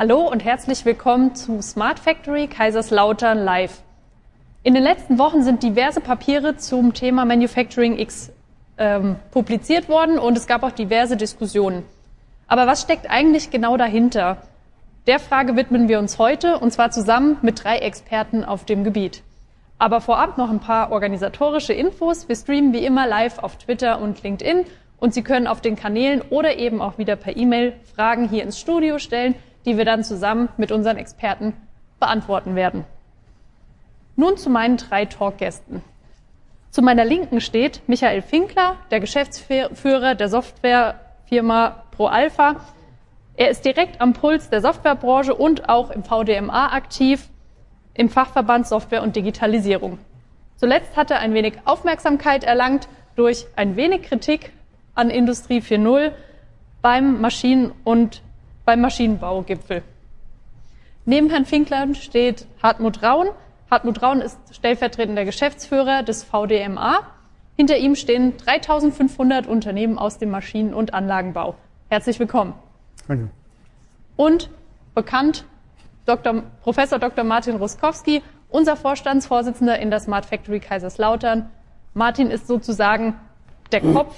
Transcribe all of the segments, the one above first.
Hallo und herzlich willkommen zu Smart Factory Kaiserslautern Live. In den letzten Wochen sind diverse Papiere zum Thema Manufacturing X ähm, publiziert worden und es gab auch diverse Diskussionen. Aber was steckt eigentlich genau dahinter? Der Frage widmen wir uns heute und zwar zusammen mit drei Experten auf dem Gebiet. Aber vorab noch ein paar organisatorische Infos. Wir streamen wie immer live auf Twitter und LinkedIn und Sie können auf den Kanälen oder eben auch wieder per E-Mail Fragen hier ins Studio stellen die wir dann zusammen mit unseren Experten beantworten werden. Nun zu meinen drei Talkgästen. Zu meiner Linken steht Michael Finkler, der Geschäftsführer der Softwarefirma ProAlpha. Er ist direkt am Puls der Softwarebranche und auch im VDMA aktiv, im Fachverband Software und Digitalisierung. Zuletzt hat er ein wenig Aufmerksamkeit erlangt durch ein wenig Kritik an Industrie 4.0 beim Maschinen- und beim Maschinenbaugipfel. Neben Herrn Finkler steht Hartmut Raun. Hartmut Raun ist stellvertretender Geschäftsführer des VDMA. Hinter ihm stehen 3500 Unternehmen aus dem Maschinen- und Anlagenbau. Herzlich willkommen. Danke. Und bekannt Dr. Professor Dr. Martin Ruskowski, unser Vorstandsvorsitzender in der Smart Factory Kaiserslautern. Martin ist sozusagen der Kopf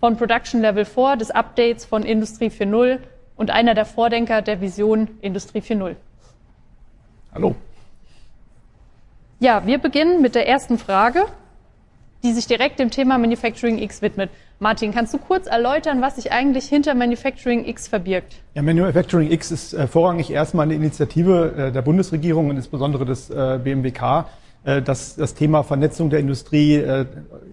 von Production Level 4 des Updates von Industrie 4.0 und einer der Vordenker der Vision Industrie 4.0. Hallo. Ja, wir beginnen mit der ersten Frage, die sich direkt dem Thema Manufacturing X widmet. Martin, kannst du kurz erläutern, was sich eigentlich hinter Manufacturing X verbirgt? Ja, Manufacturing X ist äh, vorrangig erstmal eine Initiative äh, der Bundesregierung und insbesondere des äh, BMWK, äh, das das Thema Vernetzung der Industrie äh,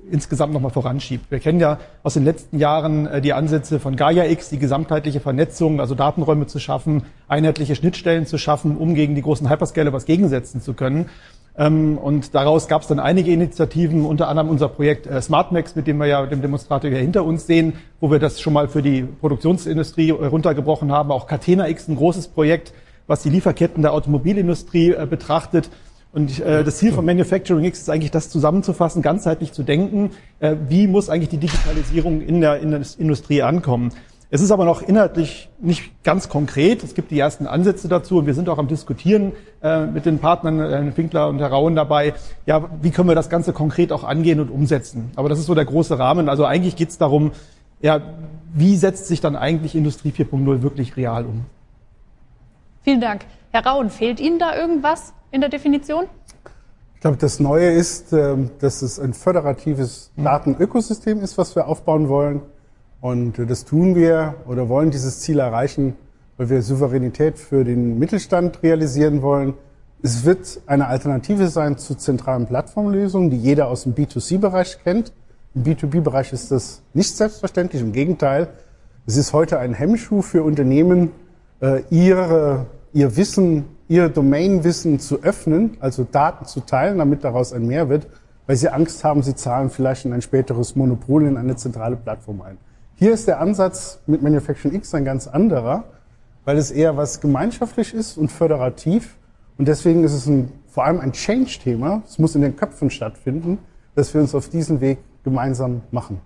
insgesamt nochmal voranschiebt. Wir kennen ja aus den letzten Jahren äh, die Ansätze von Gaia X, die gesamtheitliche Vernetzung, also Datenräume zu schaffen, einheitliche Schnittstellen zu schaffen, um gegen die großen Hyperscaler was gegensetzen zu können. Ähm, und daraus gab es dann einige Initiativen, unter anderem unser Projekt SmartMax, mit dem wir ja dem Demonstrator hier hinter uns sehen, wo wir das schon mal für die Produktionsindustrie runtergebrochen haben. Auch Catena X, ein großes Projekt, was die Lieferketten der Automobilindustrie betrachtet. Und äh, das Ziel von Manufacturing X ist eigentlich, das zusammenzufassen, ganzheitlich zu denken, äh, wie muss eigentlich die Digitalisierung in der, in der Industrie ankommen. Es ist aber noch inhaltlich nicht ganz konkret. Es gibt die ersten Ansätze dazu und wir sind auch am Diskutieren äh, mit den Partnern, äh, Finkler und Herr Rauen dabei. Ja, wie können wir das Ganze konkret auch angehen und umsetzen? Aber das ist so der große Rahmen. Also eigentlich geht es darum, ja, wie setzt sich dann eigentlich Industrie 4.0 wirklich real um? Vielen Dank. Herr Rauen, fehlt Ihnen da irgendwas? in der Definition? Ich glaube, das Neue ist, ähm, dass es ein föderatives Datenökosystem ist, was wir aufbauen wollen. Und äh, das tun wir oder wollen dieses Ziel erreichen, weil wir Souveränität für den Mittelstand realisieren wollen. Es wird eine Alternative sein zu zentralen Plattformlösungen, die jeder aus dem B2C-Bereich kennt. Im B2B-Bereich ist das nicht selbstverständlich. Im Gegenteil, es ist heute ein Hemmschuh für Unternehmen, äh, ihre, ihr Wissen ihr Domainwissen zu öffnen, also Daten zu teilen, damit daraus ein Mehr wird, weil sie Angst haben, sie zahlen vielleicht in ein späteres Monopol in eine zentrale Plattform ein. Hier ist der Ansatz mit Manufacturing X ein ganz anderer, weil es eher was gemeinschaftlich ist und föderativ. Und deswegen ist es ein, vor allem ein Change-Thema. Es muss in den Köpfen stattfinden, dass wir uns auf diesen Weg gemeinsam machen.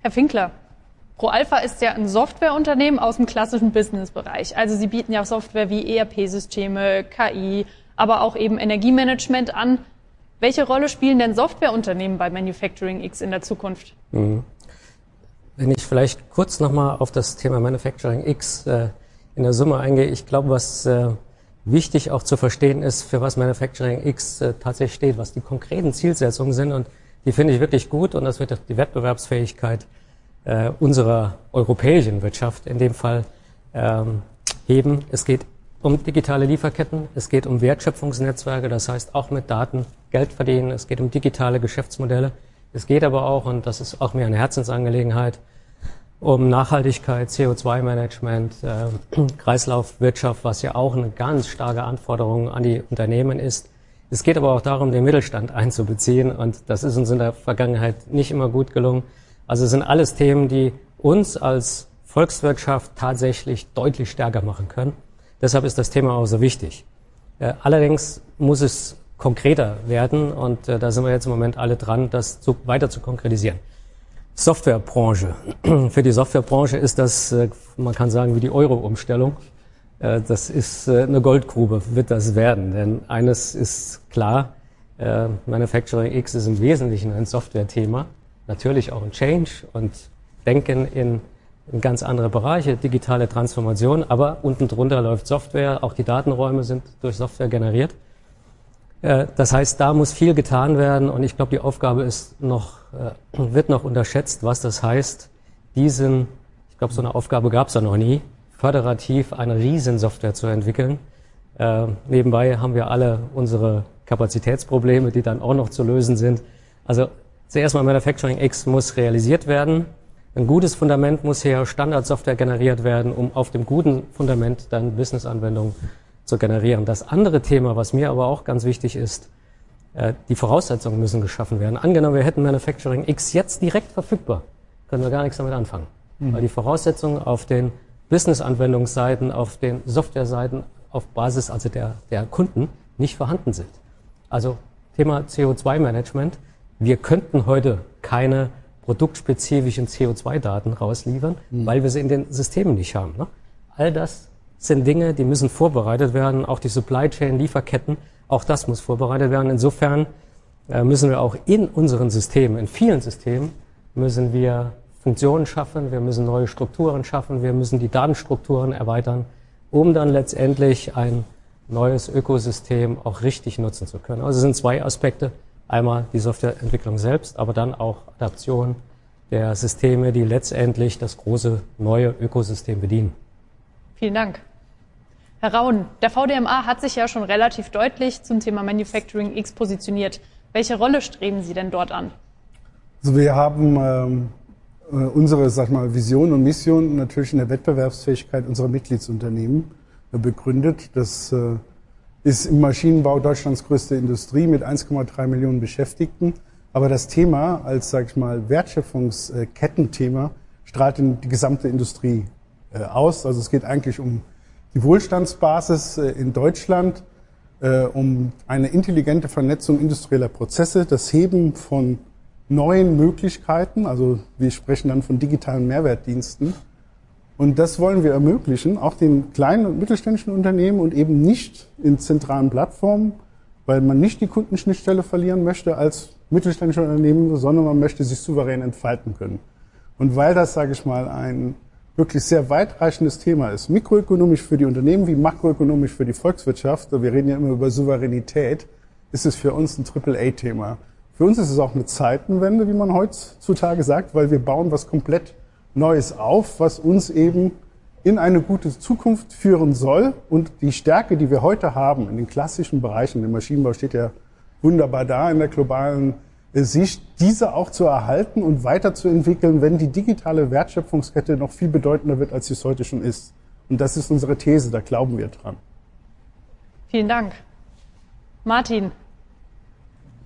Herr Finkler, ProAlpha ist ja ein Softwareunternehmen aus dem klassischen Businessbereich. Also sie bieten ja Software wie ERP-Systeme, KI, aber auch eben Energiemanagement an. Welche Rolle spielen denn Softwareunternehmen bei Manufacturing X in der Zukunft? Mhm. Wenn ich vielleicht kurz nochmal auf das Thema Manufacturing X äh, in der Summe eingehe, ich glaube, was äh, wichtig auch zu verstehen ist, für was Manufacturing X äh, tatsächlich steht, was die konkreten Zielsetzungen sind und die finde ich wirklich gut und das wird die Wettbewerbsfähigkeit äh, unserer europäischen Wirtschaft in dem Fall ähm, heben. Es geht um digitale Lieferketten, es geht um Wertschöpfungsnetzwerke, das heißt auch mit Daten Geld verdienen, es geht um digitale Geschäftsmodelle, es geht aber auch, und das ist auch mir eine Herzensangelegenheit, um Nachhaltigkeit, CO2-Management, äh, Kreislaufwirtschaft, was ja auch eine ganz starke Anforderung an die Unternehmen ist. Es geht aber auch darum, den Mittelstand einzubeziehen und das ist uns in der Vergangenheit nicht immer gut gelungen. Also es sind alles Themen, die uns als Volkswirtschaft tatsächlich deutlich stärker machen können. Deshalb ist das Thema auch so wichtig. Äh, allerdings muss es konkreter werden und äh, da sind wir jetzt im Moment alle dran, das weiter zu konkretisieren. Softwarebranche. Für die Softwarebranche ist das, äh, man kann sagen, wie die Euro-Umstellung. Das ist eine Goldgrube, wird das werden. Denn eines ist klar, Manufacturing X ist im Wesentlichen ein Software-Thema, natürlich auch ein Change und Denken in, in ganz andere Bereiche, digitale Transformation, aber unten drunter läuft Software, auch die Datenräume sind durch Software generiert. Das heißt, da muss viel getan werden und ich glaube, die Aufgabe ist noch, wird noch unterschätzt, was das heißt, diesen, ich glaube, so eine Aufgabe gab es ja noch nie, föderativ eine Riesensoftware zu entwickeln. Äh, nebenbei haben wir alle unsere Kapazitätsprobleme, die dann auch noch zu lösen sind. Also zuerst mal Manufacturing X muss realisiert werden. Ein gutes Fundament muss hier Standardsoftware generiert werden, um auf dem guten Fundament dann Business-Anwendungen zu generieren. Das andere Thema, was mir aber auch ganz wichtig ist, äh, die Voraussetzungen müssen geschaffen werden. Angenommen, wir hätten Manufacturing X jetzt direkt verfügbar, können wir gar nichts damit anfangen. Mhm. Weil die Voraussetzungen auf den Business-Anwendungsseiten, auf den Software-Seiten auf Basis also der, der Kunden nicht vorhanden sind. Also Thema CO2-Management. Wir könnten heute keine produktspezifischen CO2-Daten rausliefern, mhm. weil wir sie in den Systemen nicht haben. Ne? All das sind Dinge, die müssen vorbereitet werden. Auch die Supply Chain, Lieferketten, auch das muss vorbereitet werden. Insofern äh, müssen wir auch in unseren Systemen, in vielen Systemen, müssen wir Funktionen schaffen, wir müssen neue Strukturen schaffen, wir müssen die Datenstrukturen erweitern, um dann letztendlich ein neues Ökosystem auch richtig nutzen zu können. Also es sind zwei Aspekte. Einmal die Softwareentwicklung selbst, aber dann auch Adaption der Systeme, die letztendlich das große neue Ökosystem bedienen. Vielen Dank. Herr Raun, der VDMA hat sich ja schon relativ deutlich zum Thema Manufacturing X positioniert. Welche Rolle streben Sie denn dort an? Also wir haben ähm, äh, unsere sag mal, Vision und Mission natürlich in der Wettbewerbsfähigkeit unserer Mitgliedsunternehmen äh, begründet. Das äh, ist im Maschinenbau Deutschlands größte Industrie mit 1,3 Millionen Beschäftigten. Aber das Thema als, sag ich mal, Wertschöpfungskettenthema strahlt in die gesamte Industrie aus. Also es geht eigentlich um die Wohlstandsbasis in Deutschland, um eine intelligente Vernetzung industrieller Prozesse, das Heben von neuen Möglichkeiten. Also wir sprechen dann von digitalen Mehrwertdiensten. Und das wollen wir ermöglichen, auch den kleinen und mittelständischen Unternehmen und eben nicht in zentralen Plattformen, weil man nicht die Kundenschnittstelle verlieren möchte als mittelständische Unternehmen, sondern man möchte sich souverän entfalten können. Und weil das, sage ich mal, ein wirklich sehr weitreichendes Thema ist, mikroökonomisch für die Unternehmen wie makroökonomisch für die Volkswirtschaft, wir reden ja immer über Souveränität, ist es für uns ein Triple-A-Thema. Für uns ist es auch eine Zeitenwende, wie man heutzutage sagt, weil wir bauen was komplett Neues auf, was uns eben in eine gute Zukunft führen soll. Und die Stärke, die wir heute haben in den klassischen Bereichen, der Maschinenbau steht ja wunderbar da in der globalen Sicht, diese auch zu erhalten und weiterzuentwickeln, wenn die digitale Wertschöpfungskette noch viel bedeutender wird, als sie es heute schon ist. Und das ist unsere These, da glauben wir dran. Vielen Dank. Martin,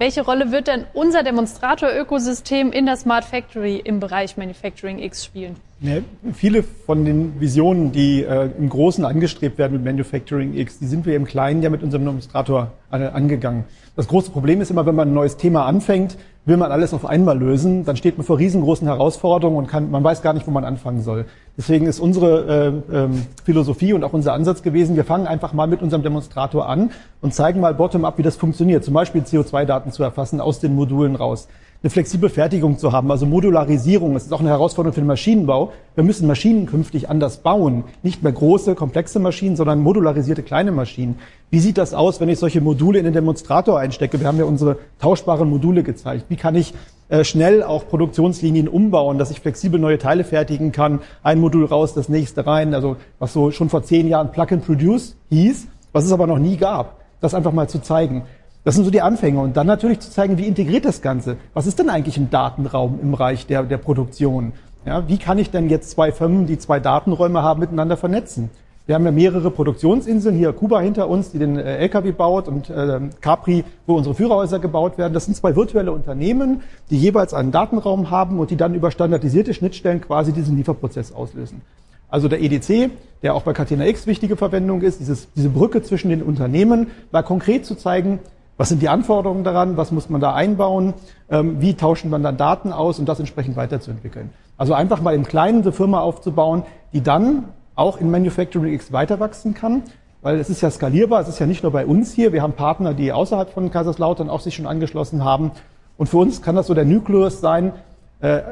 welche Rolle wird denn unser Demonstrator-Ökosystem in der Smart Factory im Bereich Manufacturing X spielen? Ja, viele von den Visionen, die äh, im Großen angestrebt werden mit Manufacturing X, die sind wir im Kleinen ja mit unserem Demonstrator äh, angegangen. Das große Problem ist immer, wenn man ein neues Thema anfängt, will man alles auf einmal lösen, dann steht man vor riesengroßen Herausforderungen und kann, man weiß gar nicht, wo man anfangen soll. Deswegen ist unsere äh, ähm, Philosophie und auch unser Ansatz gewesen, wir fangen einfach mal mit unserem Demonstrator an und zeigen mal bottom-up, wie das funktioniert. Zum Beispiel CO2-Daten zu erfassen aus den Modulen raus eine flexible Fertigung zu haben, also Modularisierung. Das ist auch eine Herausforderung für den Maschinenbau. Wir müssen Maschinen künftig anders bauen. Nicht mehr große, komplexe Maschinen, sondern modularisierte kleine Maschinen. Wie sieht das aus, wenn ich solche Module in den Demonstrator einstecke? Wir haben ja unsere tauschbaren Module gezeigt. Wie kann ich äh, schnell auch Produktionslinien umbauen, dass ich flexibel neue Teile fertigen kann? Ein Modul raus, das nächste rein. Also was so schon vor zehn Jahren Plug and Produce hieß, was es aber noch nie gab. Das einfach mal zu zeigen. Das sind so die Anfänge. Und dann natürlich zu zeigen, wie integriert das Ganze? Was ist denn eigentlich ein Datenraum im Bereich der, der Produktion? Ja, wie kann ich denn jetzt zwei Firmen, die zwei Datenräume haben, miteinander vernetzen? Wir haben ja mehrere Produktionsinseln, hier Kuba hinter uns, die den äh, LKW baut und äh, Capri, wo unsere Führerhäuser gebaut werden. Das sind zwei virtuelle Unternehmen, die jeweils einen Datenraum haben und die dann über standardisierte Schnittstellen quasi diesen Lieferprozess auslösen. Also der EDC, der auch bei Catena X wichtige Verwendung ist, dieses, diese Brücke zwischen den Unternehmen, war konkret zu zeigen, was sind die Anforderungen daran? Was muss man da einbauen? Ähm, wie tauschen man dann Daten aus, um das entsprechend weiterzuentwickeln? Also einfach mal im Kleinen eine Firma aufzubauen, die dann auch in Manufacturing X weiter wachsen kann, weil es ist ja skalierbar, es ist ja nicht nur bei uns hier, wir haben Partner, die außerhalb von Kaiserslautern auch sich schon angeschlossen haben. Und für uns kann das so der Nukleus sein, äh,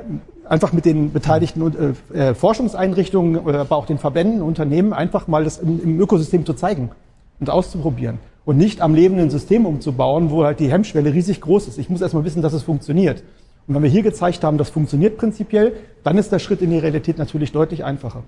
einfach mit den beteiligten äh, äh, Forschungseinrichtungen, aber auch den Verbänden, Unternehmen einfach mal das im Ökosystem zu zeigen und auszuprobieren und nicht am lebenden System umzubauen, wo halt die Hemmschwelle riesig groß ist. Ich muss erstmal wissen, dass es funktioniert. Und wenn wir hier gezeigt haben, das funktioniert prinzipiell, dann ist der Schritt in die Realität natürlich deutlich einfacher.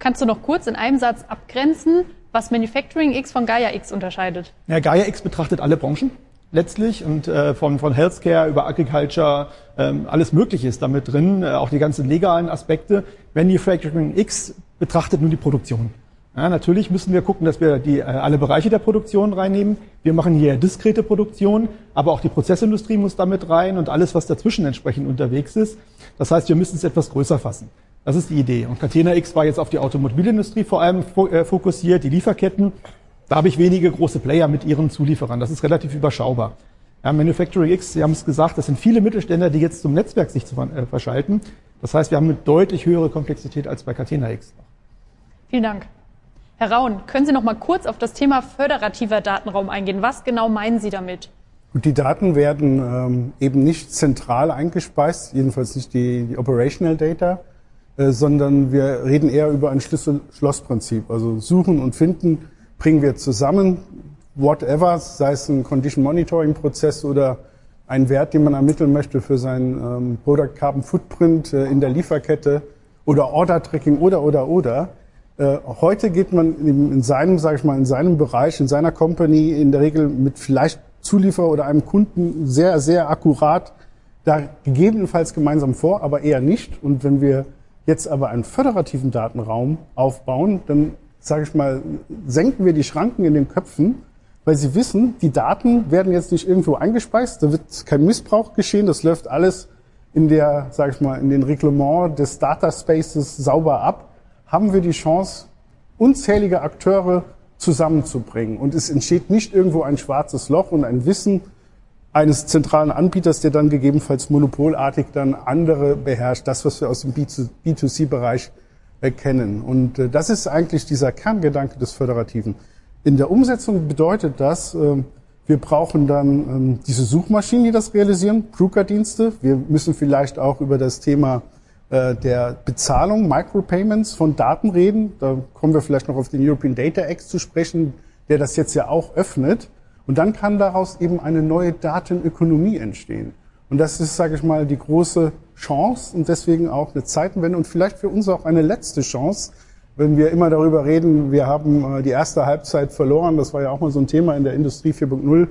Kannst du noch kurz in einem Satz abgrenzen, was Manufacturing X von Gaia X unterscheidet? Ja, Gaia X betrachtet alle Branchen letztlich und äh, von, von Healthcare über Agriculture, ähm, alles Mögliche ist damit drin, äh, auch die ganzen legalen Aspekte. Manufacturing X betrachtet nur die Produktion. Ja, natürlich müssen wir gucken, dass wir die, äh, alle Bereiche der Produktion reinnehmen. Wir machen hier diskrete Produktion, aber auch die Prozessindustrie muss damit rein und alles, was dazwischen entsprechend unterwegs ist. Das heißt, wir müssen es etwas größer fassen. Das ist die Idee. Und Catena X war jetzt auf die Automobilindustrie vor allem äh, fokussiert, die Lieferketten. Da habe ich wenige große Player mit ihren Zulieferern. Das ist relativ überschaubar. Ja, Manufacturing X, Sie haben es gesagt, das sind viele Mittelständler, die jetzt zum Netzwerk sich zu, äh, verschalten. Das heißt, wir haben eine deutlich höhere Komplexität als bei Catena X. Vielen Dank. Herr Raun, können Sie noch mal kurz auf das Thema föderativer Datenraum eingehen? Was genau meinen Sie damit? Die Daten werden ähm, eben nicht zentral eingespeist, jedenfalls nicht die, die Operational Data, äh, sondern wir reden eher über ein Schlüssel-Schloss-Prinzip. Also suchen und finden bringen wir zusammen, whatever, sei es ein Condition Monitoring Prozess oder ein Wert, den man ermitteln möchte für seinen ähm, Product Carbon Footprint äh, in der Lieferkette oder Order Tracking oder oder oder. Äh, heute geht man in, in seinem, sage ich mal, in seinem Bereich, in seiner Company in der Regel mit vielleicht Zulieferer oder einem Kunden sehr sehr akkurat da gegebenenfalls gemeinsam vor, aber eher nicht. Und wenn wir jetzt aber einen föderativen Datenraum aufbauen, dann sage ich mal, senken wir die Schranken in den Köpfen, weil sie wissen, die Daten werden jetzt nicht irgendwo eingespeist, da wird kein Missbrauch geschehen, das läuft alles in der, sage ich mal, in den Reglement des Data Spaces sauber ab, haben wir die Chance, unzählige Akteure zusammenzubringen. Und es entsteht nicht irgendwo ein schwarzes Loch und ein Wissen eines zentralen Anbieters, der dann gegebenenfalls monopolartig dann andere beherrscht. Das, was wir aus dem B2C-Bereich erkennen. Und äh, das ist eigentlich dieser Kerngedanke des Föderativen. In der Umsetzung bedeutet das, äh, wir brauchen dann ähm, diese Suchmaschinen, die das realisieren, Druckerdienste. Wir müssen vielleicht auch über das Thema äh, der Bezahlung, Micropayments von Daten reden. Da kommen wir vielleicht noch auf den European Data Act zu sprechen, der das jetzt ja auch öffnet. Und dann kann daraus eben eine neue Datenökonomie entstehen. Und das ist, sage ich mal, die große Chance und deswegen auch eine Zeitenwende und vielleicht für uns auch eine letzte Chance, wenn wir immer darüber reden, wir haben äh, die erste Halbzeit verloren, das war ja auch mal so ein Thema in der Industrie 4.0. Mhm.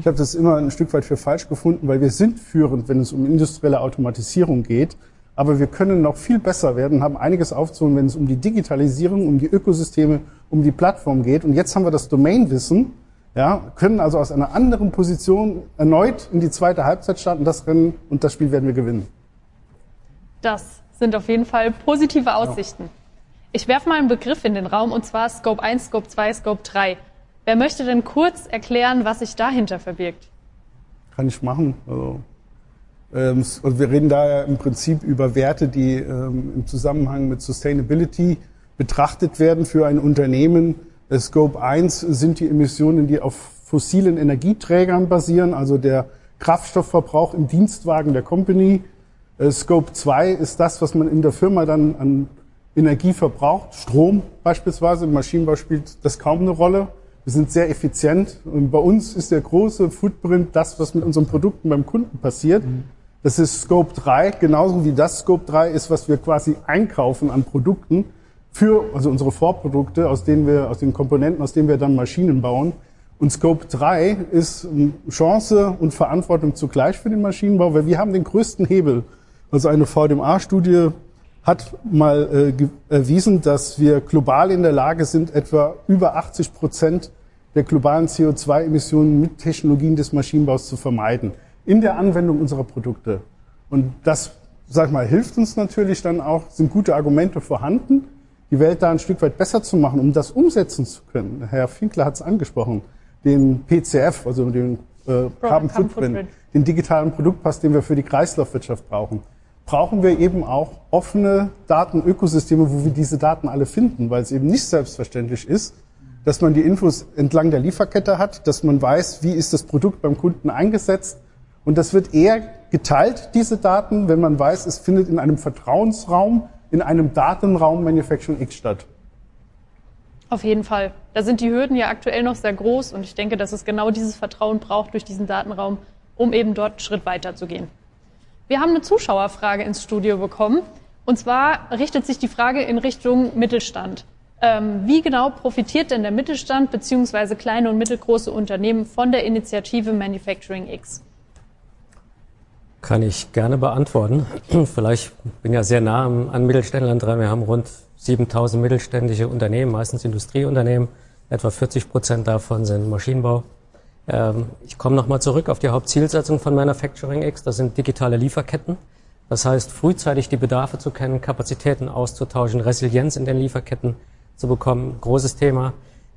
Ich habe das immer ein Stück weit für falsch gefunden, weil wir sind führend, wenn es um industrielle Automatisierung geht. Aber wir können noch viel besser werden, haben einiges aufzuholen, wenn es um die Digitalisierung, um die Ökosysteme, um die Plattform geht. Und jetzt haben wir das Domainwissen, ja, können also aus einer anderen Position erneut in die zweite Halbzeit starten, das Rennen und das Spiel werden wir gewinnen. Das sind auf jeden Fall positive Aussichten. Ich werfe mal einen Begriff in den Raum und zwar Scope 1, Scope 2, Scope 3. Wer möchte denn kurz erklären, was sich dahinter verbirgt? Kann ich machen. Also, ähm, also wir reden da im Prinzip über Werte, die ähm, im Zusammenhang mit Sustainability betrachtet werden für ein Unternehmen. Äh, Scope 1 sind die Emissionen, die auf fossilen Energieträgern basieren, also der Kraftstoffverbrauch im Dienstwagen der Company. Äh, Scope 2 ist das, was man in der Firma dann an Energie verbraucht. Strom beispielsweise, im Maschinenbau spielt das kaum eine Rolle. Wir sind sehr effizient und bei uns ist der große Footprint das, was mit unseren Produkten beim Kunden passiert. Mhm. Das ist Scope 3, genauso wie das Scope 3 ist, was wir quasi einkaufen an Produkten für, also unsere Vorprodukte, aus denen wir, aus den Komponenten, aus denen wir dann Maschinen bauen. Und Scope 3 ist Chance und Verantwortung zugleich für den Maschinenbau, weil wir haben den größten Hebel also eine VDMA-Studie hat mal äh, erwiesen, dass wir global in der Lage sind, etwa über 80 Prozent der globalen CO2-Emissionen mit Technologien des Maschinenbaus zu vermeiden in der Anwendung unserer Produkte. Und das, sag mal, hilft uns natürlich dann auch, sind gute Argumente vorhanden, die Welt da ein Stück weit besser zu machen, um das umsetzen zu können. Herr Finkler hat es angesprochen, den PCF, also den äh, Carbon Footprint, den digitalen Produktpass, den wir für die Kreislaufwirtschaft brauchen. brauchen wir eben auch offene Datenökosysteme, wo wir diese Daten alle finden, weil es eben nicht selbstverständlich ist, dass man die Infos entlang der Lieferkette hat, dass man weiß, wie ist das Produkt beim Kunden eingesetzt. Und das wird eher geteilt, diese Daten, wenn man weiß, es findet in einem Vertrauensraum, in einem Datenraum Manufacturing X statt. Auf jeden Fall. Da sind die Hürden ja aktuell noch sehr groß und ich denke, dass es genau dieses Vertrauen braucht durch diesen Datenraum, um eben dort einen Schritt weiter zu gehen. Wir haben eine Zuschauerfrage ins Studio bekommen. Und zwar richtet sich die Frage in Richtung Mittelstand. Ähm, wie genau profitiert denn der Mittelstand bzw. kleine und mittelgroße Unternehmen von der Initiative Manufacturing X? Kann ich gerne beantworten. Vielleicht bin ja sehr nah an Mittelständlern dran. Wir haben rund 7000 mittelständische Unternehmen, meistens Industrieunternehmen. Etwa 40 Prozent davon sind Maschinenbau. Ähm, ich komme nochmal zurück auf die Hauptzielsetzung von Manufacturing X. Das sind digitale Lieferketten. Das heißt, frühzeitig die Bedarfe zu kennen, Kapazitäten auszutauschen, Resilienz in den Lieferketten zu bekommen. Großes Thema.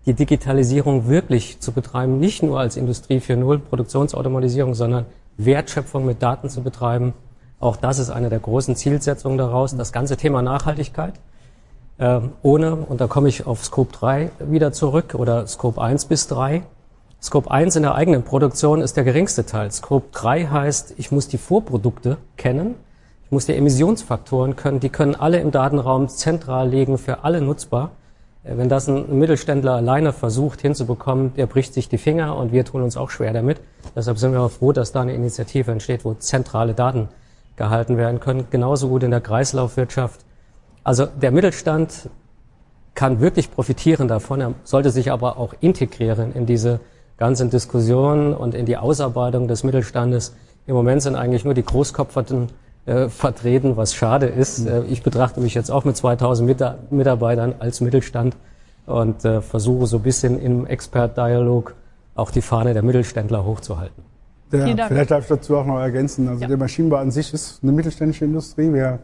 Die Digitalisierung wirklich zu betreiben, nicht nur als Industrie 4.0 Produktionsautomatisierung, sondern Wertschöpfung mit Daten zu betreiben. Auch das ist eine der großen Zielsetzungen daraus. Das ganze Thema Nachhaltigkeit äh, ohne, und da komme ich auf Scope 3 wieder zurück, oder Scope 1 bis 3. Scope 1 in der eigenen Produktion ist der geringste Teil. Scope 3 heißt, ich muss die Vorprodukte kennen, ich muss die Emissionsfaktoren können, die können alle im Datenraum zentral liegen, für alle nutzbar. Wenn das ein Mittelständler alleine versucht hinzubekommen, der bricht sich die Finger und wir tun uns auch schwer damit. Deshalb sind wir auch froh, dass da eine Initiative entsteht, wo zentrale Daten gehalten werden können. Genauso gut in der Kreislaufwirtschaft also der Mittelstand kann wirklich profitieren davon, er sollte sich aber auch integrieren in diese ganzen Diskussionen und in die Ausarbeitung des Mittelstandes. Im Moment sind eigentlich nur die Großkopferten äh, vertreten, was schade ist. Mhm. Äh, ich betrachte mich jetzt auch mit 2000 Mita Mitarbeitern als Mittelstand und äh, versuche so ein bisschen im Expert-Dialog auch die Fahne der Mittelständler hochzuhalten. Der, vielleicht darf ich dazu auch noch ergänzen. Also ja. der Maschinenbau an sich ist eine mittelständische Industrie. Wir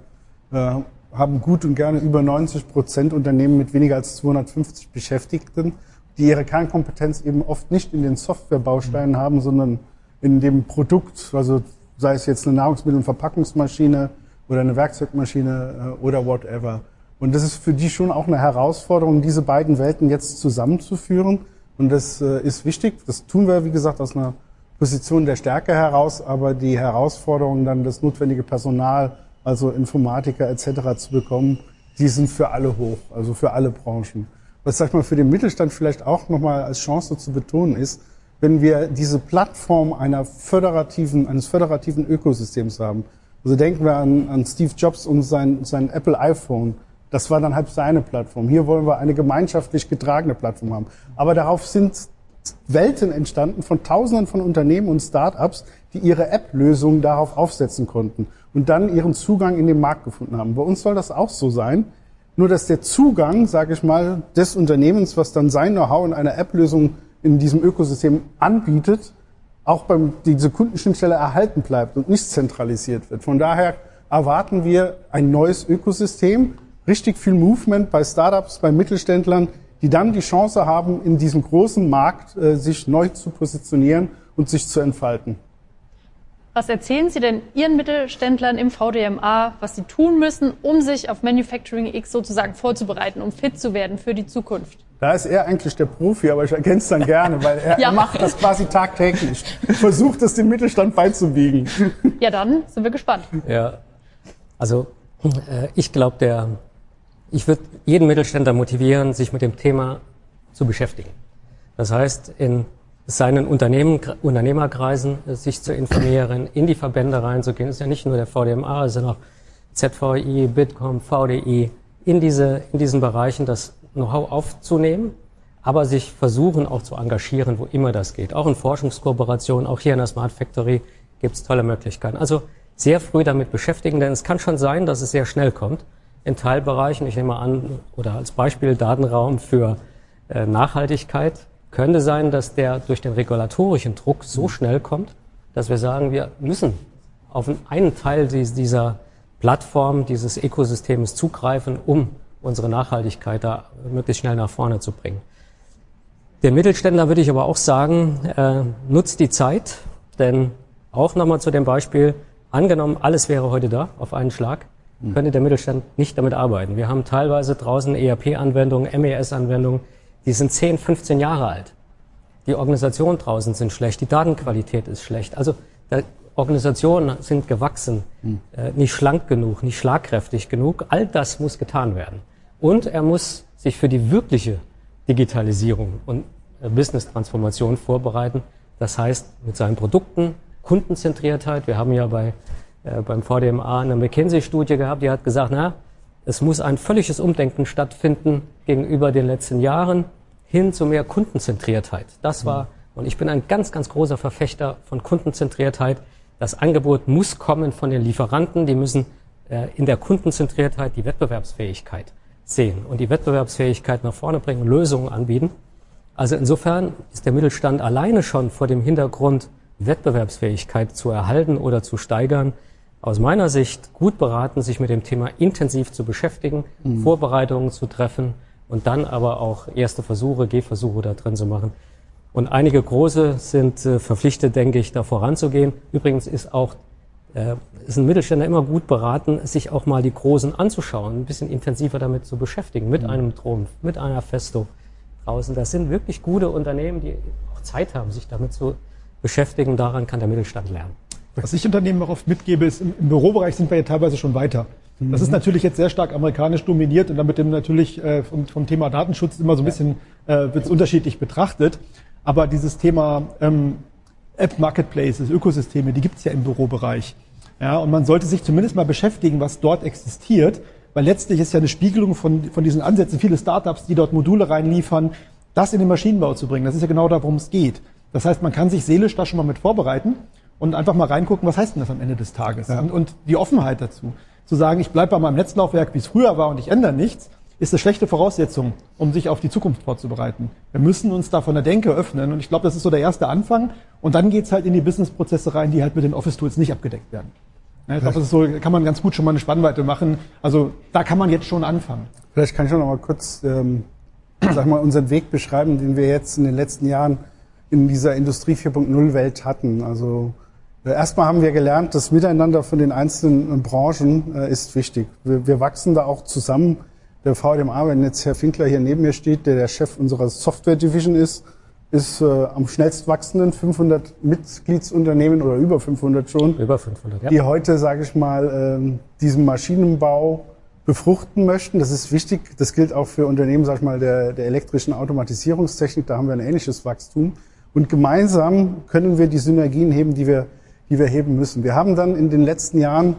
äh, haben gut und gerne über 90 Prozent Unternehmen mit weniger als 250 Beschäftigten, die ihre Kernkompetenz eben oft nicht in den Softwarebausteinen haben, sondern in dem Produkt, also sei es jetzt eine Nahrungsmittel- und Verpackungsmaschine oder eine Werkzeugmaschine äh, oder whatever. Und das ist für die schon auch eine Herausforderung, diese beiden Welten jetzt zusammenzuführen. Und das äh, ist wichtig. Das tun wir, wie gesagt, aus einer Position der Stärke heraus, aber die Herausforderung, dann das notwendige Personal also Informatiker etc. zu bekommen, die sind für alle hoch, also für alle Branchen. Was sag ich mal für den Mittelstand vielleicht auch nochmal als Chance zu betonen ist, wenn wir diese Plattform einer föderativen, eines föderativen Ökosystems haben. Also denken wir an, an Steve Jobs und sein, sein Apple iPhone. Das war dann halb seine Plattform. Hier wollen wir eine gemeinschaftlich getragene Plattform haben. Aber darauf sind Welten entstanden von Tausenden von Unternehmen und Startups, die ihre App-Lösungen darauf aufsetzen konnten und dann ihren Zugang in den Markt gefunden haben. Bei uns soll das auch so sein. Nur dass der Zugang, sage ich mal, des Unternehmens, was dann sein Know-how in einer App-Lösung in diesem Ökosystem anbietet, auch beim diese Kundenschnittstelle erhalten bleibt und nicht zentralisiert wird. Von daher erwarten wir ein neues Ökosystem, richtig viel Movement bei Startups, bei Mittelständlern, die dann die Chance haben, in diesem großen Markt äh, sich neu zu positionieren und sich zu entfalten. Was erzählen Sie denn Ihren Mittelständlern im VDMA, was sie tun müssen, um sich auf Manufacturing X sozusagen vorzubereiten, um fit zu werden für die Zukunft? Da ist er eigentlich der Profi, aber ich ergänze dann gerne, weil er, ja. er macht das quasi tagtäglich. Versucht es dem Mittelstand beizubiegen. Ja, dann sind wir gespannt. Ja, also äh, ich glaube, der, ich würde jeden Mittelständler motivieren, sich mit dem Thema zu beschäftigen. Das heißt, in seinen Unternehmen, Unternehmerkreisen äh, sich zu informieren, in die Verbände reinzugehen. Das ist ja nicht nur der VDMA, es sind auch ZVI, Bitkom, VDI, in, diese, in diesen Bereichen das Know-how aufzunehmen, aber sich versuchen auch zu engagieren, wo immer das geht. Auch in Forschungskooperationen, auch hier in der Smart Factory gibt es tolle Möglichkeiten. Also sehr früh damit beschäftigen, denn es kann schon sein, dass es sehr schnell kommt. In Teilbereichen, ich nehme an, oder als Beispiel Datenraum für äh, Nachhaltigkeit, könnte sein, dass der durch den regulatorischen Druck so schnell kommt, dass wir sagen, wir müssen auf einen Teil dieser Plattform, dieses Ökosystems zugreifen, um unsere Nachhaltigkeit da möglichst schnell nach vorne zu bringen. Der Mittelständler würde ich aber auch sagen, äh, nutzt die Zeit, denn auch nochmal zu dem Beispiel, Angenommen, alles wäre heute da auf einen Schlag, könnte der Mittelstand nicht damit arbeiten. Wir haben teilweise draußen ERP-Anwendungen, MES-Anwendungen, die sind 10, 15 Jahre alt. Die Organisationen draußen sind schlecht, die Datenqualität ist schlecht. Also Organisationen sind gewachsen, äh, nicht schlank genug, nicht schlagkräftig genug. All das muss getan werden. Und er muss sich für die wirkliche Digitalisierung und äh, Business-Transformation vorbereiten. Das heißt, mit seinen Produkten, Kundenzentriertheit. Wir haben ja bei, äh, beim VDMA eine McKinsey-Studie gehabt, die hat gesagt, na, es muss ein völliges Umdenken stattfinden gegenüber den letzten Jahren hin zu mehr Kundenzentriertheit. Das war, und ich bin ein ganz, ganz großer Verfechter von Kundenzentriertheit. Das Angebot muss kommen von den Lieferanten, die müssen äh, in der Kundenzentriertheit die Wettbewerbsfähigkeit sehen und die Wettbewerbsfähigkeit nach vorne bringen, Lösungen anbieten. Also insofern ist der Mittelstand alleine schon vor dem Hintergrund, Wettbewerbsfähigkeit zu erhalten oder zu steigern, aus meiner Sicht gut beraten, sich mit dem Thema intensiv zu beschäftigen, mhm. Vorbereitungen zu treffen und dann aber auch erste Versuche, Gehversuche da drin zu machen. Und einige große sind äh, verpflichtet, denke ich, da voranzugehen. Übrigens ist auch äh, ist ein Mittelständler immer gut beraten, sich auch mal die Großen anzuschauen, ein bisschen intensiver damit zu beschäftigen, mit mhm. einem Trumpf, mit einer Festo draußen. Das sind wirklich gute Unternehmen, die auch Zeit haben, sich damit zu beschäftigen. Daran kann der Mittelstand lernen. Was ich Unternehmen auch oft mitgebe, ist, im, Bürobereich sind wir ja teilweise schon weiter. Das ist mhm. natürlich jetzt sehr stark amerikanisch dominiert und damit dem natürlich äh, vom, vom, Thema Datenschutz immer so ein bisschen äh, wird unterschiedlich betrachtet. Aber dieses Thema ähm, App Marketplaces, Ökosysteme, die gibt's ja im Bürobereich. Ja, und man sollte sich zumindest mal beschäftigen, was dort existiert, weil letztlich ist ja eine Spiegelung von, von diesen Ansätzen, viele Startups, die dort Module reinliefern, das in den Maschinenbau zu bringen. Das ist ja genau da, worum es geht. Das heißt, man kann sich seelisch da schon mal mit vorbereiten und einfach mal reingucken, was heißt denn das am Ende des Tages? Ja. Und, und, die Offenheit dazu. Zu sagen, ich bleibe bei meinem Netzlaufwerk, wie es früher war und ich ändere nichts, ist eine schlechte Voraussetzung, um sich auf die Zukunft vorzubereiten. Wir müssen uns da von der Denke öffnen und ich glaube, das ist so der erste Anfang und dann geht's halt in die Businessprozesse rein, die halt mit den Office-Tools nicht abgedeckt werden. Ja, ich glaube, das ist so, kann man ganz gut schon mal eine Spannweite machen. Also da kann man jetzt schon anfangen. Vielleicht kann ich noch mal kurz, ähm, sag mal, unseren Weg beschreiben, den wir jetzt in den letzten Jahren in dieser Industrie 4.0 Welt hatten. Also Erstmal haben wir gelernt, das Miteinander von den einzelnen äh, Branchen äh, ist wichtig. Wir, wir, wachsen da auch zusammen. Der VDMA, wenn jetzt Herr Finkler hier neben mir steht, der der Chef unserer Software Division ist, ist äh, am schnellst wachsenden 500 Mitgliedsunternehmen oder über 500 schon. Über 500, ja. Die heute, sage ich mal, ähm, diesen Maschinenbau befruchten möchten. Das ist wichtig. Das gilt auch für Unternehmen, sag ich mal, der, der elektrischen Automatisierungstechnik. Da haben wir ein ähnliches Wachstum. Und gemeinsam können wir die Synergien heben, die wir die wir heben müssen. Wir haben dann in den letzten Jahren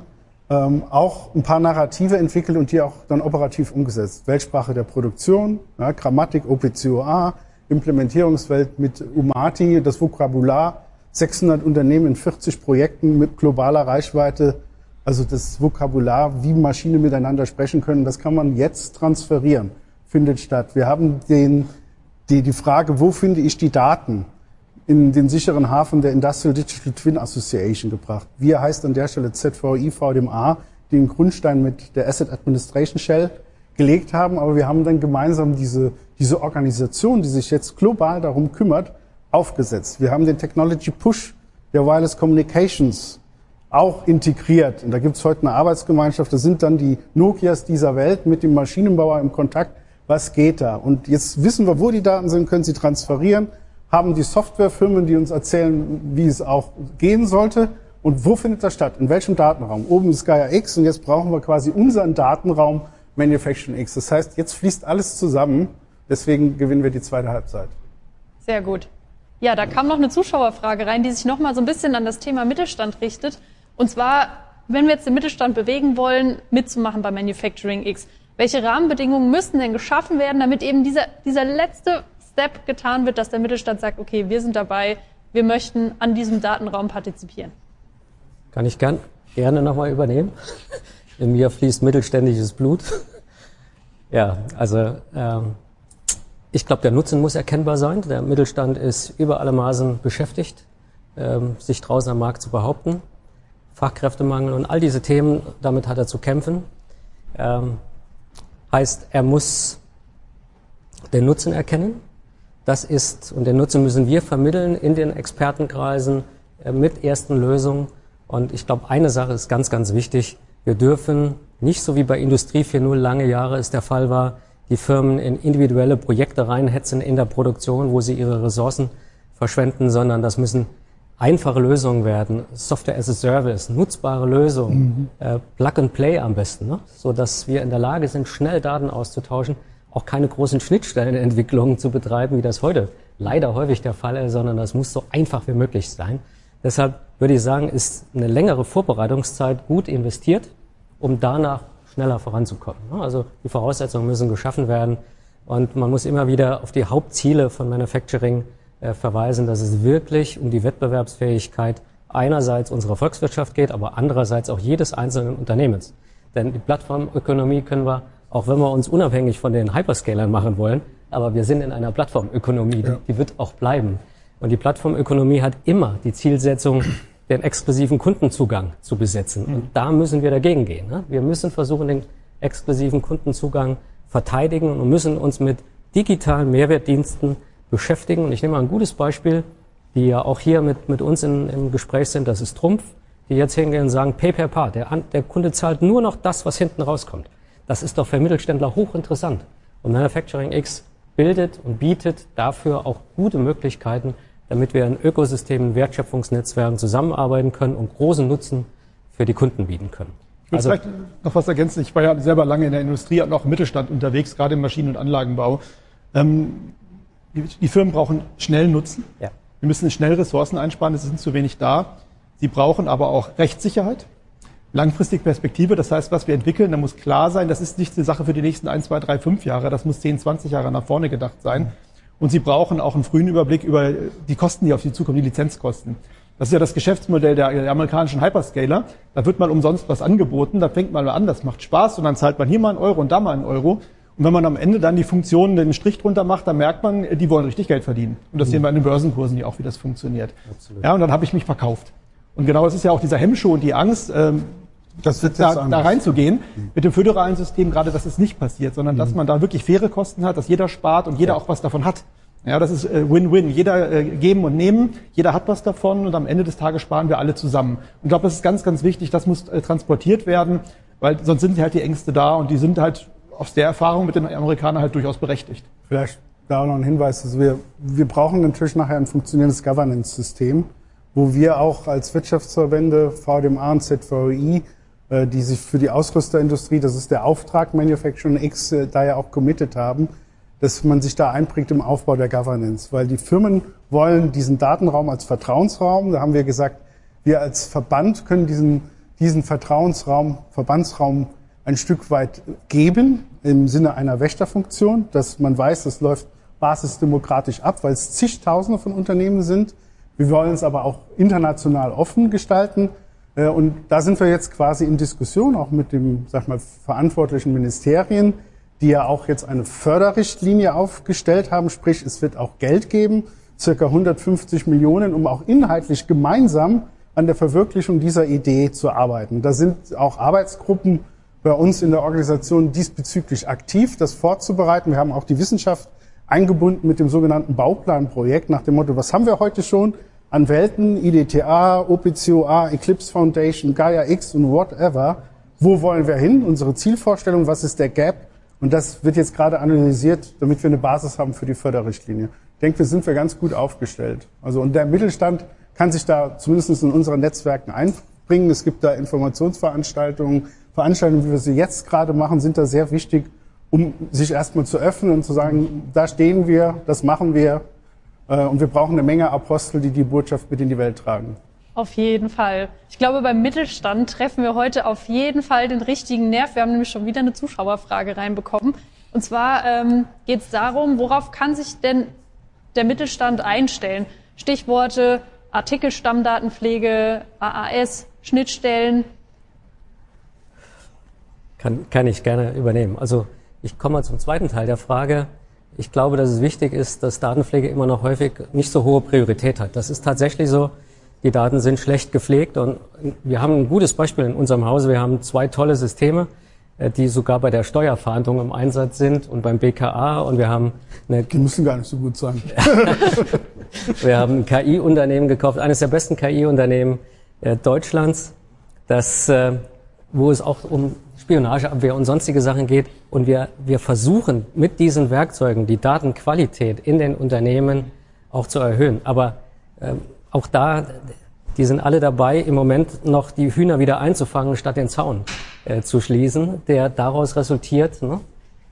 ähm, auch ein paar Narrative entwickelt und die auch dann operativ umgesetzt. Weltsprache der Produktion, ja, Grammatik, OPCOA, Implementierungswelt mit Umati, das Vokabular, 600 Unternehmen in 40 Projekten mit globaler Reichweite. Also das Vokabular, wie Maschinen miteinander sprechen können, das kann man jetzt transferieren, findet statt. Wir haben den, die, die Frage, wo finde ich die Daten? In den sicheren Hafen der Industrial Digital Twin Association gebracht. Wir heißt an der Stelle ZVI VDMA, die den Grundstein mit der Asset Administration Shell gelegt haben, aber wir haben dann gemeinsam diese, diese Organisation, die sich jetzt global darum kümmert, aufgesetzt. Wir haben den Technology Push der Wireless Communications auch integriert. Und da gibt es heute eine Arbeitsgemeinschaft, da sind dann die Nokias dieser Welt mit dem Maschinenbauer im Kontakt. Was geht da? Und jetzt wissen wir, wo die Daten sind, können sie transferieren haben die Softwarefirmen, die uns erzählen, wie es auch gehen sollte. Und wo findet das statt? In welchem Datenraum? Oben ist Gaia X und jetzt brauchen wir quasi unseren Datenraum Manufacturing X. Das heißt, jetzt fließt alles zusammen. Deswegen gewinnen wir die zweite Halbzeit. Sehr gut. Ja, da kam noch eine Zuschauerfrage rein, die sich nochmal so ein bisschen an das Thema Mittelstand richtet. Und zwar, wenn wir jetzt den Mittelstand bewegen wollen, mitzumachen bei Manufacturing X, welche Rahmenbedingungen müssten denn geschaffen werden, damit eben dieser, dieser letzte Step getan wird, dass der Mittelstand sagt, okay, wir sind dabei, wir möchten an diesem Datenraum partizipieren? Kann ich gern, gerne nochmal übernehmen. In mir fließt mittelständisches Blut. ja, also ähm, ich glaube, der Nutzen muss erkennbar sein. Der Mittelstand ist über alle Maßen beschäftigt, ähm, sich draußen am Markt zu behaupten. Fachkräftemangel und all diese Themen, damit hat er zu kämpfen. Ähm, heißt, er muss den Nutzen erkennen, das ist, und den Nutzen müssen wir vermitteln in den Expertenkreisen äh, mit ersten Lösungen. Und ich glaube, eine Sache ist ganz, ganz wichtig. Wir dürfen nicht so wie bei Industrie 4.0 lange Jahre es der Fall war, die Firmen in individuelle Projekte reinhetzen in der Produktion, wo sie ihre Ressourcen verschwenden, sondern das müssen einfache Lösungen werden, Software as a Service, nutzbare Lösungen, mhm. äh, Plug and Play am besten, ne? so dass wir in der Lage sind, schnell Daten auszutauschen, auch keine großen Schnittstellenentwicklungen zu betreiben, wie das heute leider häufig der Fall ist, sondern das muss so einfach wie möglich sein. Deshalb würde ich sagen, ist eine längere Vorbereitungszeit gut investiert, um danach schneller voranzukommen. Also die Voraussetzungen müssen geschaffen werden und man muss immer wieder auf die Hauptziele von Manufacturing äh, verweisen, dass es wirklich um die Wettbewerbsfähigkeit einerseits unserer Volkswirtschaft geht, aber andererseits auch jedes einzelnen Unternehmens. Denn die Plattformökonomie können wir, auch wenn wir uns unabhängig von den Hyperscalern machen wollen, aber wir sind in einer Plattformökonomie, ja. die wird auch bleiben. Und die Plattformökonomie hat immer die Zielsetzung, den exklusiven Kundenzugang zu besetzen. Und da müssen wir dagegen gehen. Ne? Wir müssen versuchen, den exklusiven Kundenzugang verteidigen und müssen uns mit digitalen Mehrwertdiensten beschäftigen. Und ich nehme mal ein gutes Beispiel, die ja auch hier mit, mit uns in, im Gespräch sind, das ist Trumpf, die jetzt hingehen und sagen, Pay per Part, der, der Kunde zahlt nur noch das, was hinten rauskommt. Das ist doch für Mittelständler hochinteressant. Und Manufacturing X bildet und bietet dafür auch gute Möglichkeiten, damit wir in Ökosystemen, Wertschöpfungsnetzwerken zusammenarbeiten können und großen Nutzen für die Kunden bieten können. Ich will also, vielleicht noch was ergänzen. Ich war ja selber lange in der Industrie und auch im Mittelstand unterwegs, gerade im Maschinen- und Anlagenbau. Ähm, die, die, Firmen brauchen schnell Nutzen. Ja. Wir müssen schnell Ressourcen einsparen, es sind zu wenig da. Sie brauchen aber auch Rechtssicherheit, langfristige Perspektive. Das heißt, was wir entwickeln, da muss klar sein, das ist nicht eine Sache für die nächsten ein, zwei, drei, fünf Jahre, das muss 10, 20 Jahre nach vorne gedacht sein. Und Sie brauchen auch einen frühen Überblick über die Kosten, die auf Sie zukommen, die Lizenzkosten. Das ist ja das Geschäftsmodell der, der, amerikanischen Hyperscaler. Da wird mal umsonst was angeboten, da fängt man mal an, das macht Spaß und dann zahlt man hier mal einen Euro und da mal einen Euro. Und wenn man am Ende dann die Funktionen den Strich drunter macht, dann merkt man, die wollen richtig Geld verdienen. Und das mhm. sehen wir an den Börsenkursen ja auch, wie das funktioniert. Absolut. Ja, und dann habe ich mich verkauft. Und genau das ist ja auch dieser Hemmschuh und die Angst, ähm, das wird da, da reinzugehen. Mhm. Mit dem föderalen System gerade, dass es nicht passiert, sondern mhm. dass man da wirklich faire Kosten hat, dass jeder spart und jeder ja. auch was davon hat. Ja, das ist äh, Win-Win. Jeder äh, geben und nehmen, jeder hat was davon und am Ende des Tages sparen wir alle zusammen. Und ich glaube, das ist ganz, ganz wichtig. Das muss äh, transportiert werden, weil sonst sind halt die Ängste da und die sind halt aus der Erfahrung mit den Amerikanern halt durchaus berechtigt. Vielleicht da auch noch ein Hinweis. Also wir, wir brauchen natürlich nachher ein funktionierendes Governance-System, wo wir auch als Wirtschaftsverbände, VDMA und ZVI, die sich für die Ausrüsterindustrie, das ist der Auftrag Manufacturing X, da ja auch committed haben, dass man sich da einbringt im Aufbau der Governance, weil die Firmen wollen diesen Datenraum als Vertrauensraum. Da haben wir gesagt, wir als Verband können diesen, diesen Vertrauensraum, Verbandsraum ein Stück weit geben im Sinne einer Wächterfunktion, dass man weiß, es läuft basisdemokratisch ab, weil es zigtausende von Unternehmen sind. Wir wollen es aber auch international offen gestalten. Äh, und da sind wir jetzt quasi in Diskussion, auch mit dem, sag mal, verantwortlichen Ministerien, die ja auch jetzt eine Förderrichtlinie aufgestellt haben, sprich es wird auch Geld geben, circa 150 Millionen, um auch inhaltlich gemeinsam an der Verwirklichung dieser Idee zu arbeiten. Da sind auch Arbeitsgruppen bei uns in der Organisation diesbezüglich aktiv, das vorzubereiten. Wir haben auch die Wissenschaft eingebunden mit dem sogenannten Bauplanprojekt nach dem Motto, was haben wir heute schon an Welten, IDTA, OPCOA, Eclipse Foundation, Gaia X und whatever. Wo wollen wir hin? Unsere Zielvorstellung, was ist der Gap? Und das wird jetzt gerade analysiert, damit wir eine Basis haben für die Förderrichtlinie. Ich denke, wir sind wir ganz gut aufgestellt. Also, und der Mittelstand kann sich da zumindest in unseren Netzwerken einbringen. Es gibt da Informationsveranstaltungen, Veranstaltungen, wie wir sie jetzt gerade machen, sind da sehr wichtig, um sich erstmal zu öffnen und zu sagen, da stehen wir, das machen wir. Äh, und wir brauchen eine Menge Apostel, die die Botschaft mit in die Welt tragen. Auf jeden Fall. Ich glaube, beim Mittelstand treffen wir heute auf jeden Fall den richtigen Nerv. Wir haben nämlich schon wieder eine Zuschauerfrage reinbekommen. Und zwar ähm, geht es darum, worauf kann sich denn der Mittelstand einstellen? Stichworte Artikelstammdatenpflege, AAS, Schnittstellen. Kann, kann ich gerne übernehmen. Also ich komme mal zum zweiten Teil der Frage. Ich glaube, dass es wichtig ist, dass Datenpflege immer noch häufig nicht so hohe Priorität hat. Das ist tatsächlich so die Daten sind schlecht gepflegt und wir haben ein gutes Beispiel in unserem Hause. Wir haben zwei tolle Systeme, äh, die sogar bei der Steuerfahndung im Einsatz sind und beim BKA und wir haben eine Die müssen gar nicht so gut sein. wir haben ein KI-Unternehmen gekauft, eines der besten KI-Unternehmen, äh, Deutschlands, das, äh, wo es auch um Spionageabwehr und sonstige Sachen geht. Und wir, wir versuchen mit diesen Werkzeugen die Datenqualität in den Unternehmen auch zu erhöhen. Aber ähm, auch da, die sind alle dabei, im Moment noch die Hühner wieder einzufangen, statt den Zaun äh, zu schließen, der daraus resultiert, ne,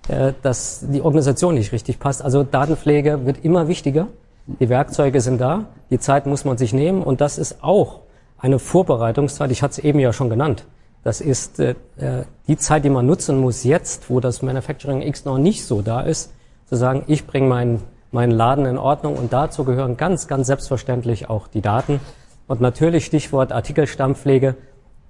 äh, dass die Organisation nicht richtig passt. Also Datenpflege wird immer wichtiger. Die Werkzeuge sind da, die Zeit muss man sich nehmen und das ist auch eine Vorbereitungszeit. Ich hatte es eben ja schon genannt. Das ist äh, äh, die Zeit, die man nutzen muss jetzt, wo das Manufacturing X noch nicht so da ist, zu sagen, ich bringe meinen meinen Laden in Ordnung und dazu gehören ganz, ganz selbstverständlich auch die Daten. Und natürlich Stichwort Artikelstammpflege.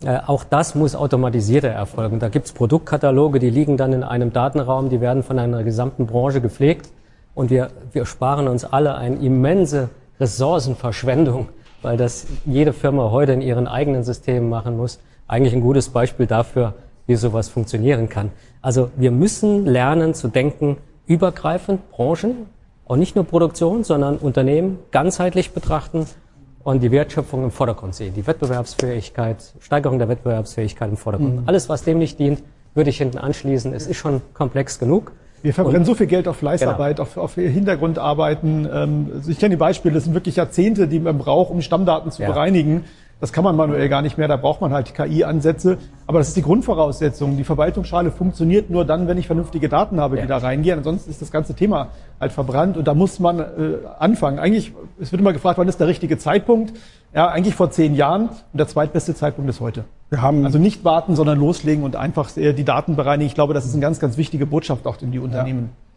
Äh, auch das muss automatisiert erfolgen. Da gibt's Produktkataloge, die liegen dann in einem Datenraum, die werden von einer gesamten Branche gepflegt. Und wir, wir sparen uns alle eine immense Ressourcenverschwendung, weil das jede Firma heute in ihren eigenen Systemen machen muss. Eigentlich ein gutes Beispiel dafür, wie sowas funktionieren kann. Also wir müssen lernen zu denken, übergreifend, Branchen, auch nicht nur Produktion, sondern Unternehmen ganzheitlich betrachten und die Wertschöpfung im Vordergrund sehen. Die Wettbewerbsfähigkeit, Steigerung der Wettbewerbsfähigkeit im Vordergrund. Mhm. Alles, was dem nicht dient, würde ich hinten anschließen. Es ist schon komplex genug. Wir verbrennen und, so viel Geld auf Fleißarbeit, genau. auf, auf Hintergrundarbeiten. Ähm, also ich kenne die Beispiele, das sind wirklich Jahrzehnte, die man braucht, um Stammdaten zu ja. bereinigen. Das kann man manuell gar nicht mehr, da braucht man halt KI-Ansätze. Aber das ist die Grundvoraussetzung. Die Verwaltungsschale funktioniert nur dann, wenn ich vernünftige Daten habe, die ja. da reingehen. Ansonsten ist das ganze Thema halt verbrannt und da muss man äh, anfangen. Eigentlich, es wird immer gefragt, wann ist der richtige Zeitpunkt? Ja, eigentlich vor zehn Jahren und der zweitbeste Zeitpunkt ist heute. Wir haben also nicht warten, sondern loslegen und einfach äh, die Daten bereinigen. Ich glaube, das ist eine ganz, ganz wichtige Botschaft auch in die Unternehmen. Ja.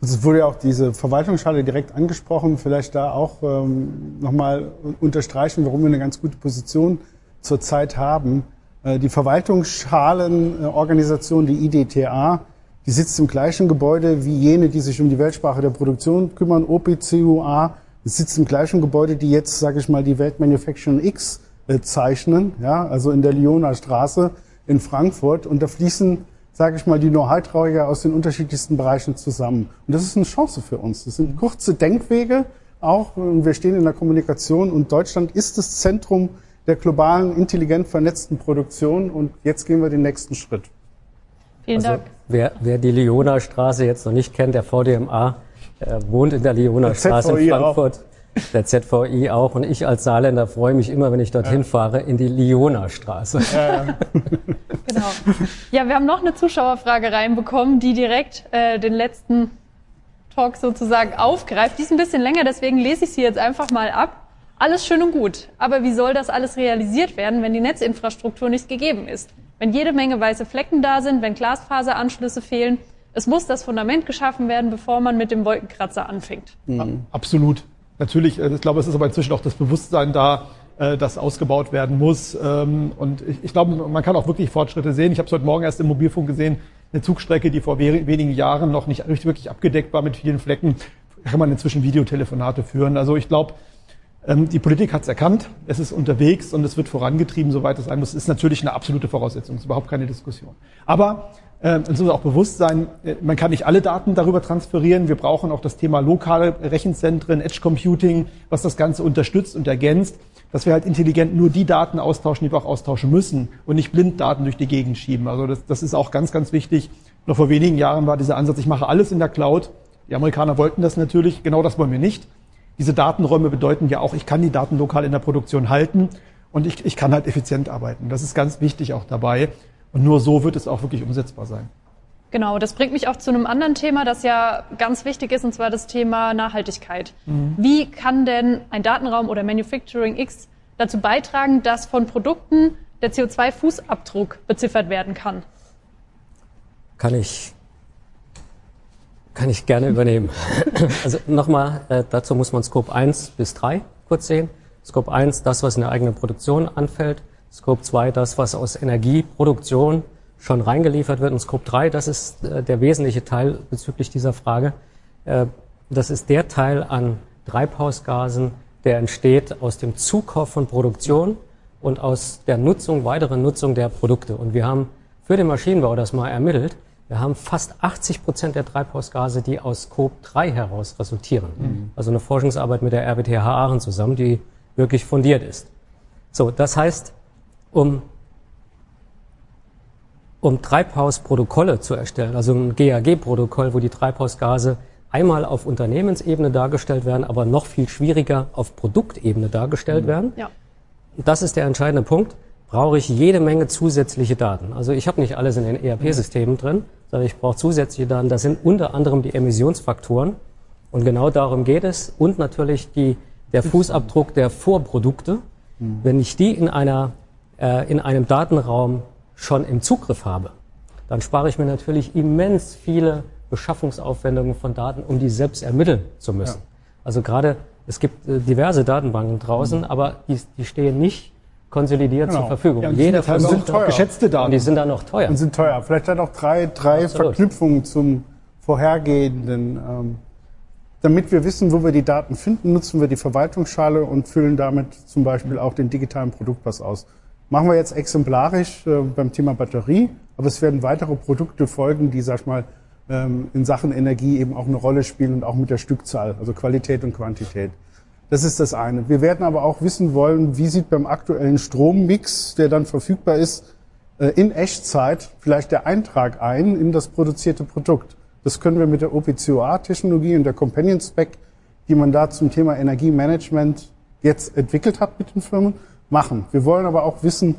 Es wurde ja auch diese Verwaltungsschale direkt angesprochen. Vielleicht da auch ähm, nochmal unterstreichen, warum wir eine ganz gute Position zurzeit haben. Äh, die Verwaltungsschalenorganisation, die IDTA, die sitzt im gleichen Gebäude wie jene, die sich um die Weltsprache der Produktion kümmern, OPCUA. Sitzt im gleichen Gebäude, die jetzt, sage ich mal, die Welt Manufacturing X äh, zeichnen, ja, also in der Lyoner Straße in Frankfurt. Und da fließen sage ich mal, die Know-how-Träger aus den unterschiedlichsten Bereichen zusammen. Und das ist eine Chance für uns. Das sind kurze Denkwege auch. Und wir stehen in der Kommunikation und Deutschland ist das Zentrum der globalen, intelligent vernetzten Produktion. Und jetzt gehen wir den nächsten Schritt. Vielen also, Dank. Wer, wer die Lyoner Straße jetzt noch nicht kennt, der VDMA, äh, wohnt in der Lyoner Straße in Frankfurt. Auch der ZVI auch. Und ich als Saarländer freue mich immer, wenn ich dorthin ja. fahre, in die Lioner Straße. Ja, genau. Ja, wir haben noch eine Zuschauerfrage reinbekommen, die direkt äh, den letzten Talk sozusagen aufgreift. Die ist ein bisschen länger, deswegen lese ich sie jetzt einfach mal ab. Alles schön und gut. Aber wie soll das alles realisiert werden, wenn die Netzinfrastruktur nicht gegeben ist? Wenn jede Menge weiße Flecken da sind, wenn Glasfaseranschlüsse fehlen? Es muss das Fundament geschaffen werden, bevor man mit dem Wolkenkratzer anfängt. Mhm. Absolut. Natürlich, äh, ich glaube, es ist aber inzwischen auch das Bewusstsein da, äh, das ausgebaut werden muss. Ähm, und ich, glaube, man kann auch wirklich Fortschritte sehen. Ich habe es heute Morgen erst im Mobilfunk gesehen, eine Zugstrecke, die vor wenigen Jahren noch nicht wirklich abgedeckt war mit vielen Flecken, kann man inzwischen Videotelefonate führen. Also ich glaube, ähm, die Politik hat es erkannt, es ist unterwegs und es wird vorangetrieben, soweit es sein muss. Das ist natürlich eine absolute Voraussetzung, das ist überhaupt keine Diskussion. Aber äh, es muss auch bewusst sein, äh, man kann nicht alle Daten darüber transferieren. Wir brauchen auch das Thema lokale Rechenzentren, Edge Computing, was das Ganze unterstützt und ergänzt, dass wir halt intelligent nur die Daten austauschen, die wir auch austauschen müssen und nicht blind Daten durch die Gegend schieben. Also das, das ist auch ganz, ganz wichtig. Noch vor wenigen Jahren war dieser Ansatz, ich mache alles in der Cloud. Die Amerikaner wollten das natürlich, genau das wollen wir nicht. Diese Datenräume bedeuten ja auch, ich kann die Daten lokal in der Produktion halten und ich, ich kann halt effizient arbeiten. Das ist ganz wichtig auch dabei. Und nur so wird es auch wirklich umsetzbar sein. Genau, das bringt mich auch zu einem anderen Thema, das ja ganz wichtig ist, und zwar das Thema Nachhaltigkeit. Mhm. Wie kann denn ein Datenraum oder Manufacturing X dazu beitragen, dass von Produkten der CO2-Fußabdruck beziffert werden kann? Kann ich, kann ich gerne übernehmen. also nochmal, äh, dazu muss man Scope 1 bis 3 kurz sehen. Scope 1, das, was in der eigenen Produktion anfällt. Scope 2 das, was aus Energieproduktion schon reingeliefert wird. Und Scope 3, das ist äh, der wesentliche Teil bezüglich dieser Frage. Äh, das ist der Teil an Treibhausgasen, der entsteht aus dem Zukauf von Produktion und aus der Nutzung, weiteren Nutzung der Produkte. Und wir haben für den Maschinenbau das mal ermittelt. Wir haben fast 80 Prozent der Treibhausgase, die aus Scope 3 heraus resultieren. Mhm. Also eine Forschungsarbeit mit der RWTH Aachen zusammen, die wirklich fundiert ist. So, das heißt, um, um Treibhausprotokolle zu erstellen, also ein GAG-Protokoll, wo die Treibhausgase einmal auf Unternehmensebene dargestellt werden, aber noch viel schwieriger auf Produktebene dargestellt mhm. werden. Ja. Das ist der entscheidende Punkt. Brauche ich jede Menge zusätzliche Daten. Also ich habe nicht alles in den ERP-Systemen drin, sondern ich brauche zusätzliche Daten. Das sind unter anderem die Emissionsfaktoren. Und genau darum geht es. Und natürlich die, der Fußabdruck der Vorprodukte. Mhm. Wenn ich die in, einer, äh, in einem Datenraum schon im Zugriff habe, dann spare ich mir natürlich immens viele Beschaffungsaufwendungen von Daten, um die selbst ermitteln zu müssen. Ja. Also gerade, es gibt äh, diverse Datenbanken draußen, mhm. aber die, die stehen nicht konsolidiert genau. zur Verfügung. Ja, Jeder sind, sind teuer. geschätzte Daten. Und die sind dann noch teuer. Und sind teuer. Vielleicht dann auch drei, drei Absolut. Verknüpfungen zum vorhergehenden. Ähm, damit wir wissen, wo wir die Daten finden, nutzen wir die Verwaltungsschale und füllen damit zum Beispiel auch den digitalen Produktpass aus. Machen wir jetzt exemplarisch äh, beim Thema Batterie, aber es werden weitere Produkte folgen, die, sag ich mal, ähm, in Sachen Energie eben auch eine Rolle spielen und auch mit der Stückzahl, also Qualität und Quantität. Das ist das eine. Wir werden aber auch wissen wollen, wie sieht beim aktuellen Strommix, der dann verfügbar ist, äh, in Echtzeit vielleicht der Eintrag ein in das produzierte Produkt. Das können wir mit der OPCOA-Technologie und der Companion Spec, die man da zum Thema Energiemanagement jetzt entwickelt hat mit den Firmen, machen. Wir wollen aber auch wissen,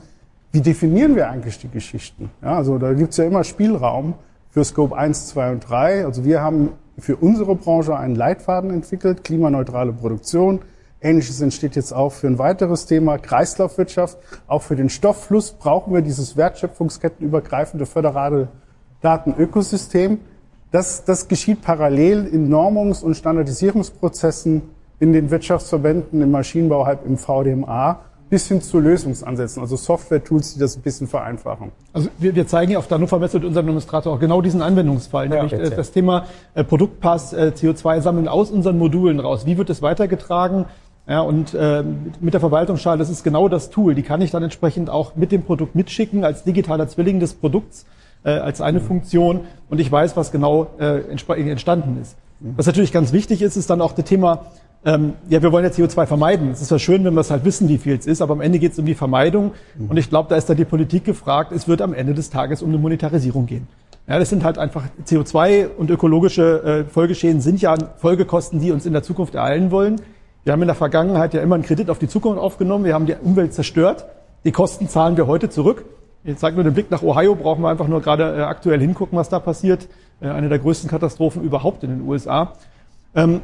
wie definieren wir eigentlich die Geschichten? Ja, also da gibt's ja immer Spielraum für Scope 1, 2 und 3. Also wir haben für unsere Branche einen Leitfaden entwickelt, klimaneutrale Produktion. Ähnliches entsteht jetzt auch für ein weiteres Thema, Kreislaufwirtschaft. Auch für den Stofffluss brauchen wir dieses wertschöpfungskettenübergreifende föderale Datenökosystem. Das, das geschieht parallel in Normungs- und Standardisierungsprozessen in den Wirtschaftsverbänden, im Maschinenbau, halb im VDMA bis hin zu Lösungsansätzen, also Software-Tools, die das ein bisschen vereinfachen. Also wir, wir zeigen ja auf der Hannover Messe mit unserem Administrator auch genau diesen Anwendungsfall, ja, nämlich äh, das Thema äh, Produktpass, äh, CO2 sammeln aus unseren Modulen raus. Wie wird es weitergetragen? Ja, und äh, mit der Verwaltungsschale, das ist genau das Tool. Die kann ich dann entsprechend auch mit dem Produkt mitschicken als digitaler Zwilling des Produkts, äh, als eine mhm. Funktion. Und ich weiß, was genau äh, entstanden ist. Mhm. Was natürlich ganz wichtig ist, ist dann auch das Thema ähm, ja, wir wollen ja CO2 vermeiden. Es ist ja schön, wenn wir es halt wissen, wie viel es ist, aber am Ende geht es um die Vermeidung. Und ich glaube, da ist da die Politik gefragt. Es wird am Ende des Tages um eine Monetarisierung gehen. Ja, das sind halt einfach CO2 und ökologische äh, Folgeschäden sind ja Folgekosten, die uns in der Zukunft ereilen wollen. Wir haben in der Vergangenheit ja immer einen Kredit auf die Zukunft aufgenommen. Wir haben die Umwelt zerstört. Die Kosten zahlen wir heute zurück. Jetzt zeigt nur den Blick nach Ohio, brauchen wir einfach nur gerade äh, aktuell hingucken, was da passiert. Äh, eine der größten Katastrophen überhaupt in den USA. Ähm,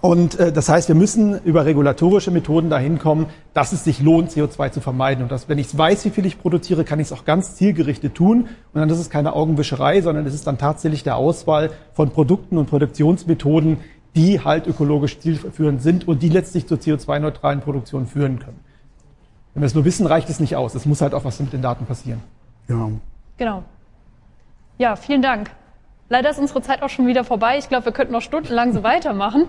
und äh, das heißt, wir müssen über regulatorische Methoden dahin kommen, dass es sich lohnt, CO2 zu vermeiden. Und dass, wenn ich weiß, wie viel ich produziere, kann ich es auch ganz zielgerichtet tun. Und dann ist es keine Augenwischerei, sondern es ist dann tatsächlich der Auswahl von Produkten und Produktionsmethoden, die halt ökologisch zielführend sind und die letztlich zur CO2-neutralen Produktion führen können. Wenn wir es nur wissen, reicht es nicht aus. Es muss halt auch was mit den Daten passieren. Ja. Genau. Ja, vielen Dank. Leider ist unsere Zeit auch schon wieder vorbei. Ich glaube, wir könnten noch stundenlang so weitermachen.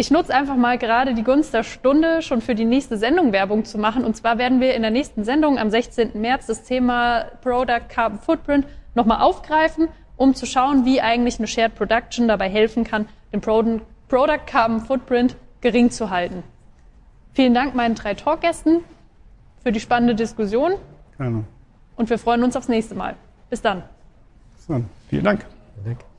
Ich nutze einfach mal gerade die Gunst der Stunde, schon für die nächste Sendung Werbung zu machen. Und zwar werden wir in der nächsten Sendung am 16. März das Thema Product Carbon Footprint nochmal aufgreifen, um zu schauen, wie eigentlich eine Shared Production dabei helfen kann, den Product Carbon Footprint gering zu halten. Vielen Dank meinen drei Talkgästen für die spannende Diskussion. Gerne. Und wir freuen uns aufs nächste Mal. Bis dann. Bis dann. Vielen Dank. Vielen Dank.